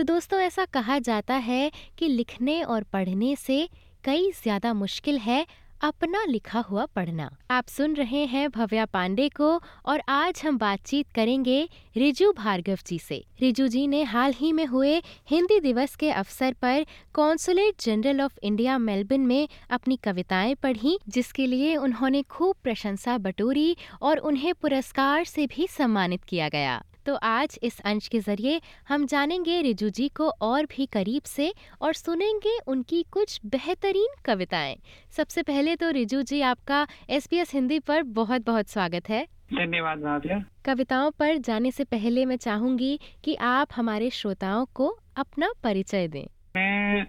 तो दोस्तों, ऐसा कहा जाता है कि लिखने और पढ़ने से कई ज़्यादा मुश्किल है अपना लिखा हुआ पढ़ना। आप सुन रहे हैं भव्या पांडे को और आज हम बातचीत करेंगे रिजू भार्गव जी से। रिजू जी ने हाल ही में हुए हिंदी दिवस के अवसर पर consulate general of India Melbourne में अपनी कविताएँ पढ़ी, जिसके लिए उन्होंने खूब प्रशंसा बटोरी और उन्हें पुरस्कार से भी सम्मानित किया गया। तो आज इस अंश के ज़रिए हम जानेंगे रिजू जी को और भी करीब से और सुनेंगे उनकी कुछ बेहतरीन कविताएँ। सबसे पहले तो रिजू जी आपका एस हिंदी पर बहुत बहुत स्वागत है। धन्यवाद कविताओं पर जाने से पहले मैं चाहूँगी कि आप हमारे श्रोताओं को अपना परिचय दें। मैं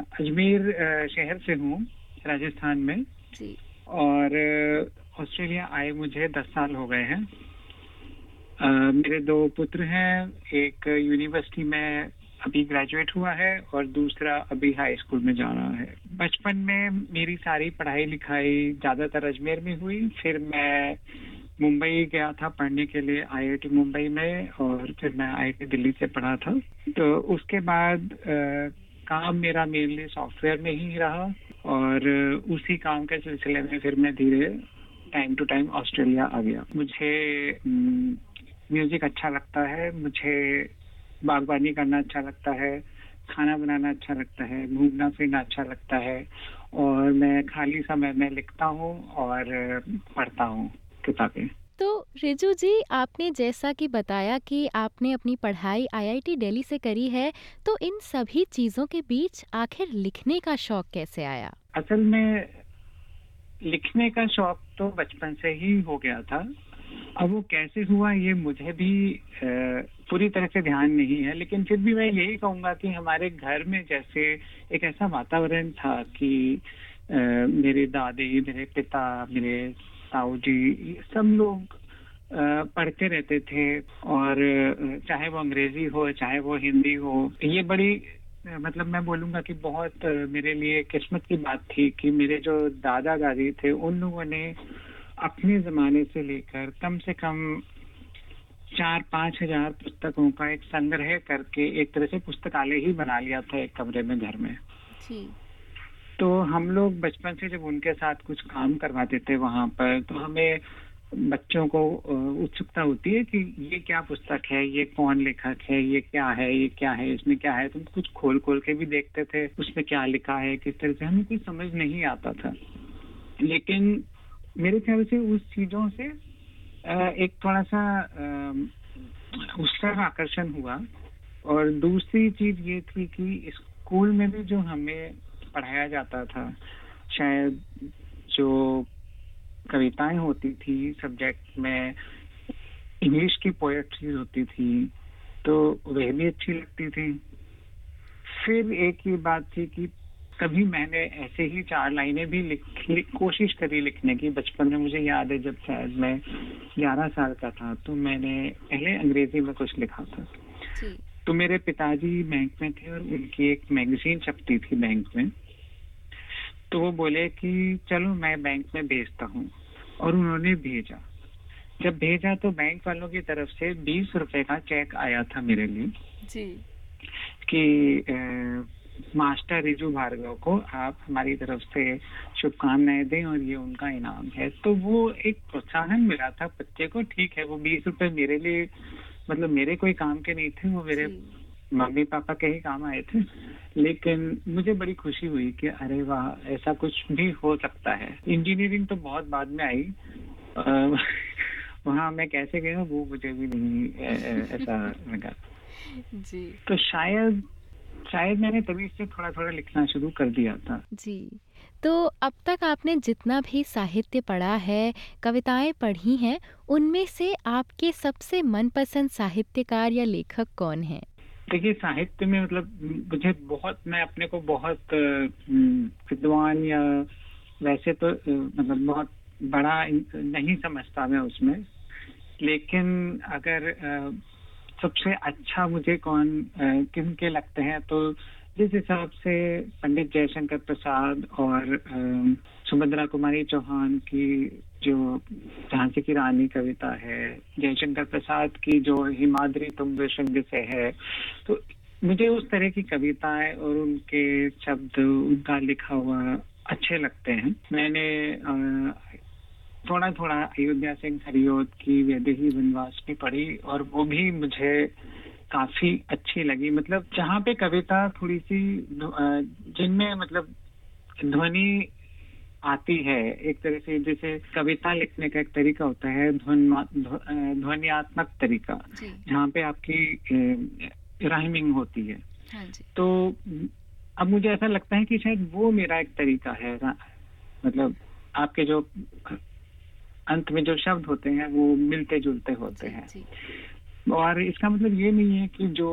अजमेर शहर से हूँ राजस्थान में। जी। और ऑस्ट्रेलिया आए मुझे दस साल हो गए हैं। मेरे दो पुत्र हैं। एक यूनिवर्सिटी में अभी ग्रेजुएट हुआ है और दूसरा अभी हाई स्कूल में जा रहा है। बचपन में मेरी सारी पढ़ाई लिखाई ज़्यादातर अजमेर में हुई। फिर मैं मुंबई गया था पढ़ने के लिए आईआईटी मुंबई में और फिर मैं आईआईटी दिल्ली से पढ़ा था। तो उसके बाद आ, काम मेरा मेनली सॉफ्टवेयर में ही रहा और उसी काम के सिलसिले में फिर मैं धीरे टाइम टू टाइम ऑस्ट्रेलिया आ गया। मुझे म्यूज़िक अच्छा लगता है मुझे बागवानी करना अच्छा लगता है खाना बनाना अच्छा लगता है घूमना फिरना अच्छा लगता है और मैं खाली समय में लिखता हूँ और पढ़ता हूँ किताबें। तो रिजू जी आपने जैसा कि बताया कि आपने अपनी पढ़ाई आईआईटी दिल्ली से करी है तो इन सभी चीज़ों के बीच आखिर लिखने का शौक कैसे आया? असल में लिखने का शौक तो बचपन से ही हो गया था। अब वो कैसे हुआ ये मुझे भी पूरी तरह से ध्यान नहीं है लेकिन फिर भी मैं यही कहूँगा कि हमारे घर में जैसे एक ऐसा वातावरण था कि आ, मेरे दादी मेरे पिता मेरे ताऊ जी सब लोग पढ़ते रहते थे और चाहे वो अंग्रेज़ी हो चाहे वो हिंदी हो ये बड़ी मतलब मैं बोलूँगा कि बहुत मेरे लिए किस्मत की बात थी कि मेरे जो दादा दादी थे उन लोगों ने अपने जमाने से लेकर कम से कम चार पाँच हज़ार पुस्तकों का एक संग्रह करके एक तरह से पुस्तकालय ही बना लिया था एक कमरे में घर में। जी। तो हम लोग बचपन से जब उनके साथ कुछ काम करवाते थे वहाँ पर तो हमें बच्चों को उत्सुकता होती है कि ये क्या पुस्तक है ये कौन लेखक है ये क्या है ये क्या है इसमें क्या है? तुम कुछ खोल खोल के भी देखते थे उसमें क्या लिखा है किस तरह से हमें कुछ समझ नहीं आता था। लेकिन मेरे ख्याल से उस चीज़ों से एक थोड़ा सा उसका आकर्षण हुआ। और दूसरी चीज़ ये थी कि स्कूल में भी जो हमें पढ़ाया जाता था, शायद जो कविताएँ होती थी सब्जेक्ट में इंग्लिश की पोएट्री होती थी तो वह भी अच्छी लगती थी। फिर एक ही बात थी कि कभी मैंने ऐसे ही चार लाइनें भी लिख, लिख कोशिश करी लिखने की। बचपन में मुझे याद है जब शायद मैं ग्यारह साल का था तो मैंने पहले अंग्रेज़ी में कुछ लिखा था। तो मेरे पिताजी बैंक में थे और उनकी एक मैगजीन छपती थी बैंक में। तो वो बोले कि चलो मैं बैंक में भेजता हूँ। और उन्होंने भेजा। जब भेजा तो बैंक वालों की तरफ़ से बीस रुपए का चेक आया था मेरे लिए जी। कि मास्टर रिजू भार्गव को आप हमारी तरफ़ से शुभकामनाएँ दें और ये उनका इनाम है। तो वो एक प्रोत्साहन मिला था बच्चे को ठीक है वो बीस रुपए मेरे लिए मतलब मेरे कोई काम के नहीं थे वो मेरे मम्मी पापा के ही काम आए थे। लेकिन मुझे बड़ी खुशी हुई कि अरे वाह ऐसा कुछ भी हो सकता है। इंजीनियरिंग तो बहुत बाद में आई। वहाँ मैं कैसे गया वो मुझे भी नहीं ऐसा लगा। जी। तो शायद शायद मैंने तभी से थोड़ा थोड़ा लिखना शुरू कर दिया था। जी। तो अब तक आपने जितना भी साहित्य पढ़ा है कविताएँ पढ़ी हैं उनमें से आपके सबसे मनपसंद साहित्यकार या लेखक कौन है? देखिए साहित्य में मतलब मुझे बहुत मैं अपने को बहुत विद्वान या वैसे तो मतलब बहुत बड़ा नहीं समझता मैं उसमें। लेकिन अगर सबसे अच्छा मुझे कौन किन के लगते हैं? तो जिस हिसाब से पंडित जयशंकर प्रसाद और सुभद्रा कुमारी चौहान की जो झांसी की रानी कविता है, जयशंकर प्रसाद की जो हिमाद्री तुम विश्व से है तो मुझे उस तरह की कविताएँ और उनके शब्द, उनका लिखा हुआ अच्छे लगते हैं। मैंने थोड़ा थोड़ा अयोध्या सिंह हरियोत की वैदेही वनवास भी पढ़ी और वो भी मुझे काफ़ी अच्छी लगी। मतलब जहाँ पे कविता थोड़ी सी जिनमें मतलब ध्वनि आती है एक तरह से जैसे कविता लिखने का एक तरीका होता है ध्वनियात्मक तरीका जहाँ पे आपकी राइमिंग होती है। हाँ तो अब मुझे ऐसा लगता है कि शायद वो मेरा एक तरीका है मतलब आपके जो अंत में जो शब्द होते हैं वो मिलते जुलते होते हैं। और इसका मतलब ये नहीं है कि जो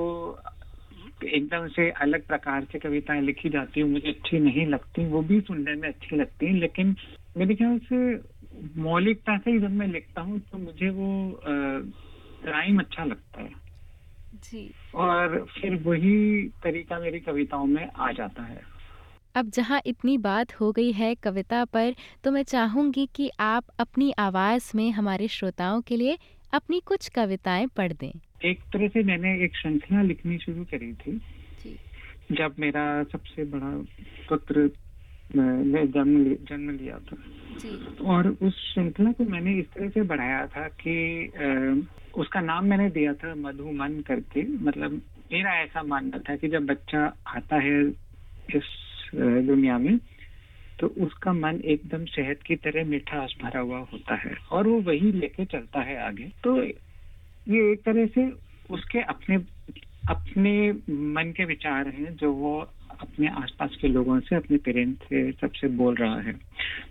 एकदम से अलग प्रकार से कविताएँ लिखी जाती है मुझे अच्छी नहीं लगती वो भी सुनने में अच्छी लगती है लेकिन मेरे ख्याल से मौलिकता से ही जब मैं लिखता हूँ तो मुझे वो राइम अच्छा लगता है। जी। और फिर वही तरीका मेरी कविताओं में आ जाता है। अब जहाँ इतनी बात हो गई है कविता पर तो मैं चाहूँगी कि आप अपनी आवाज़ में हमारे श्रोताओं के लिए अपनी कुछ कविताएँ पढ़ दें। एक तरह से मैंने एक श्रृंखला लिखनी शुरू करी थी। जब मेरा सबसे बड़ा पुत्र ने जन्म जन्म लिया था। और उस श्रृंखला को मैंने इस तरह से बढ़ाया था कि उसका नाम मैंने दिया था मधुमन करके। मतलब मेरा ऐसा मानना था कि जब बच्चा आता है इस दुनिया में तो उसका मन एकदम शहद की तरह मिठास भरा हुआ होता है और वो वही लेके चलता है आगे। तो ये एक तरह से उसके अपने अपने मन के विचार हैं जो वो अपने आसपास के लोगों से अपने पेरेंट्स से सबसे बोल रहा है।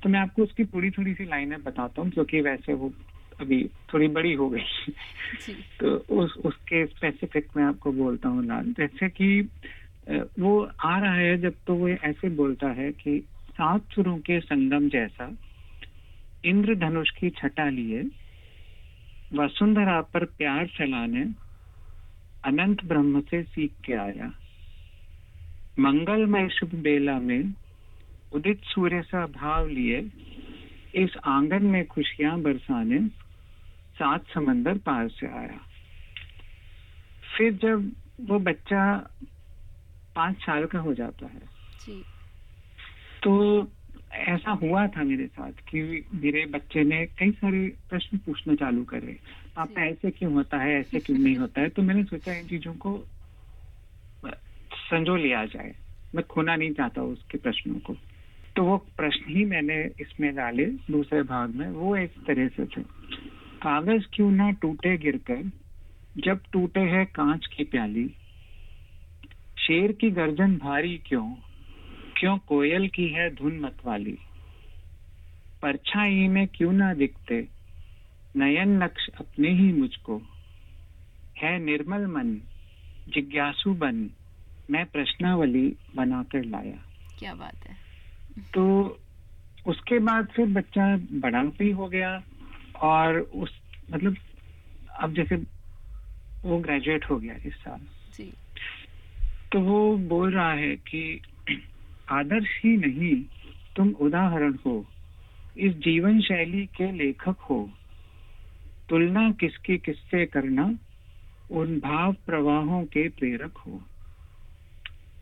तो मैं आपको उसकी पूरी थोड़ी सी लाइनें बताता हूँ क्योंकि वैसे वो अभी थोड़ी बड़ी हो गई। तो उस उसके स्पेसिफिक मैं आपको बोलता हूँ लाल। जैसे कि वो आ रहा है जब तो वो ऐसे बोलता है कि सात सुरों के संगम जैसा इंद्रधनुष की छटा लिए, वसुंधरा पर प्यार फैलाने, अनंत ब्रह्म से सीख के आया। मंगलमय शुभ बेला में उदित सूर्य सा भाव लिए, इस आँगन में खुशियाँ बरसाने, सात समंदर पार से आया। फिर जब वो बच्चा पाँच साल का हो जाता है। जी। तो ऐसा हुआ था मेरे साथ कि मेरे बच्चे ने कई सारे प्रश्न पूछना चालू करे। पापा ऐसे क्यों होता है ऐसे क्यों नहीं होता है? तो मैंने सोचा इन चीज़ों को संजो लिया जाए। मैं खोना नहीं चाहता उसके प्रश्नों को। तो वो प्रश्न ही मैंने इसमें डाले दूसरे भाग में। वो एक तरह से थे। कागज़ क्यों ना टूटे गिरकर? जब टूटे है कांच की प्याली शेर की गर्जन भारी क्यों? क्यों कोयल की है धुन मतवाली? परछाई में क्यों ना दिखते? नयन नक्श अपने ही मुझको। है निर्मल मन जिज्ञासु बन मैं प्रश्नावली बनाकर लाया। क्या बात है। तो उसके बाद फिर बच्चा बड़ा भी हो गया और उस मतलब अब जैसे वो ग्रेजुएट हो गया इस साल। जी। तो वो बोल रहा है कि आदर्श ही नहीं, तुम उदाहरण हो। इस जीवन शैली के लेखक हो। तुलना किसकी किससे करना? उन भाव प्रवाहों के प्रेरक हो।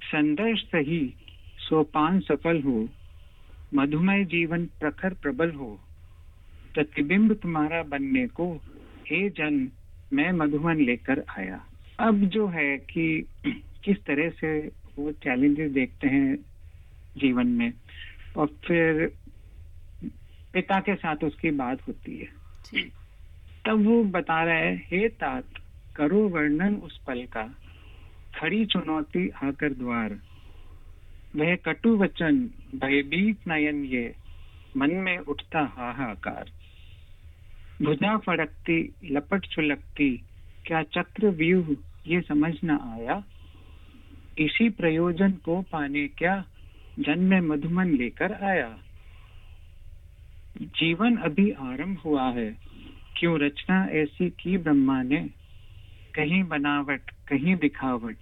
संदर्श सही, सोपान सफल हो। मधुमय जीवन प्रखर प्रबल हो। प्रतिबिंब तुम्हारा बनने को, हे जन, मैं मधुमन लेकर आया। अब जो है कि किस तरह से वो चैलेंजेस देखते हैं जीवन में? और फिर पिता के साथ उसकी बात होती है। तब वो बता रहा है हे तात करो वर्णन उस पल का। खड़ी चुनौती आकर द्वार। वह कटु वचन भयभीत नयन ये मन में उठता हाहाकार। भुजा फड़कती लपट छुलकती क्या चक्र व्यूह ये समझ न आया? इसी प्रयोजन को पाने क्या जन्म मधुमन लेकर आया? जीवन अभी आरंभ हुआ है। क्यों रचना ऐसी की ब्रह्मा ने? कहीं बनावट कहीं दिखावट।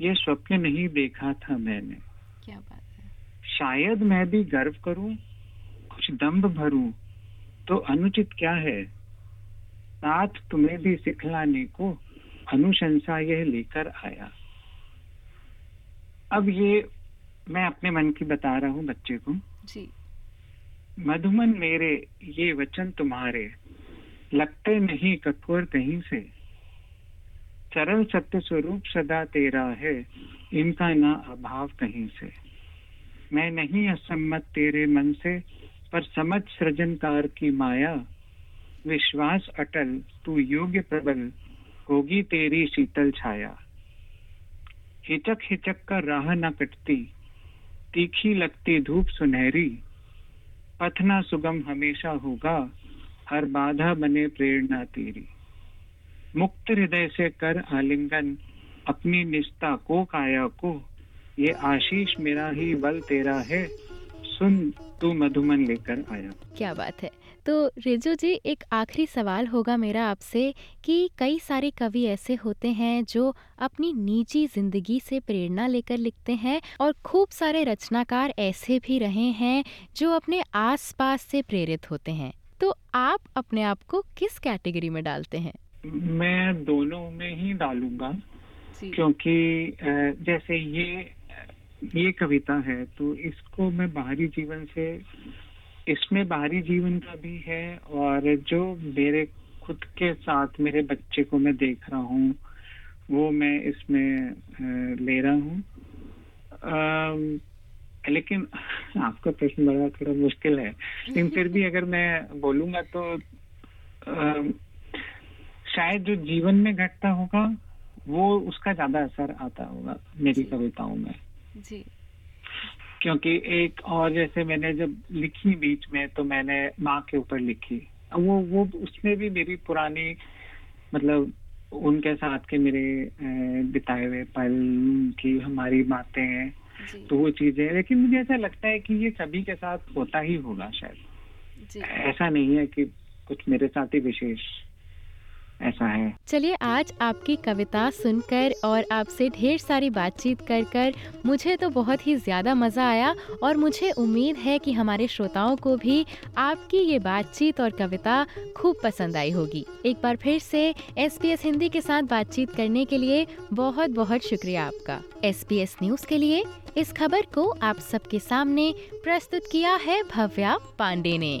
ये स्वप्न नहीं देखा था मैंने। क्या बात है। शायद मैं भी गर्व करूँ कुछ दम्भ भरूं तो अनुचित क्या है? साथ तुम्हें भी सिखलाने को अनुशंसा यह लेकर आया। अब ये मैं अपने मन की बता रहा हूँ बच्चे को। जी। मधुमन मेरे ये वचन तुम्हारे। लगते नहीं कठोर कहीं से। सरल सत्य स्वरूप सदा तेरा है इनका ना अभाव कहीं से। मैं नहीं असम्मत तेरे मन से पर समझ सृजनकार की माया। विश्वास अटल तू योग्य प्रबल होगी तेरी शीतल छाया। हिचक हिचक कर राह न कटती, तीखी लगती धूप सुनहरी। पथना सुगम हमेशा होगा, हर बाधा बने प्रेरणा तेरी। मुक्त हृदय से कर आलिंगन, अपनी निष्ठा को, काया को। ये आशीष मेरा ही बल तेरा है, सुन तू मधुमन लेकर आया। क्या बात है। तो रिजू जी एक आखिरी सवाल होगा मेरा आपसे कि कई सारे कवि ऐसे होते हैं जो अपनी निजी ज़िंदगी से प्रेरणा लेकर लिखते हैं और खूब सारे रचनाकार ऐसे भी रहे हैं जो अपने आसपास से प्रेरित होते हैं। तो आप अपने आप को किस कैटेगरी में डालते हैं? मैं दोनों में ही डालूँगा क्योंकि जैसे ये ये कविता है तो इसको मैं बाहरी जीवन से इसमें बाहरी जीवन का भी है और जो मेरे खुद के साथ मेरे बच्चे को मैं देख रहा हूँ वो मैं इसमें ले रहा हूँ। लेकिन आपका प्रश्न बड़ा थोड़ा मुश्किल है। लेकिन फिर भी अगर मैं बोलूँगा तो अम, शायद जो जीवन में घटता होगा वो उसका ज़्यादा असर आता होगा मेरी कविताओं में। जी। क्योंकि एक और जैसे मैंने जब लिखी बीच में तो मैंने माँ के ऊपर लिखी। वो वो उसमें भी मेरी पुरानी मतलब उनके साथ के मेरे बिताए हुए पल की हमारी बातें हैं तो वो चीज़ें लेकिन मुझे ऐसा लगता है कि ये सभी के साथ होता ही होगा शायद। जी। ऐसा नहीं है कि कुछ मेरे साथ ही विशेष ऐसा है। चलिए आज आपकी कविता सुनकर और आपसे ढेर सारी बातचीत कर कर मुझे तो बहुत ही ज़्यादा मज़ा आया और मुझे उम्मीद है कि हमारे श्रोताओं को भी आपकी ये बातचीत और कविता खूब पसंद आई होगी। एक बार फिर से एसपीएस हिंदी के साथ बातचीत करने के लिए बहुत बहुत शुक्रिया आपका। एसपीएस न्यूज़ के लिए इस खबर को आप सबके सामने प्रस्तुत किया है भव्या पांडे ने।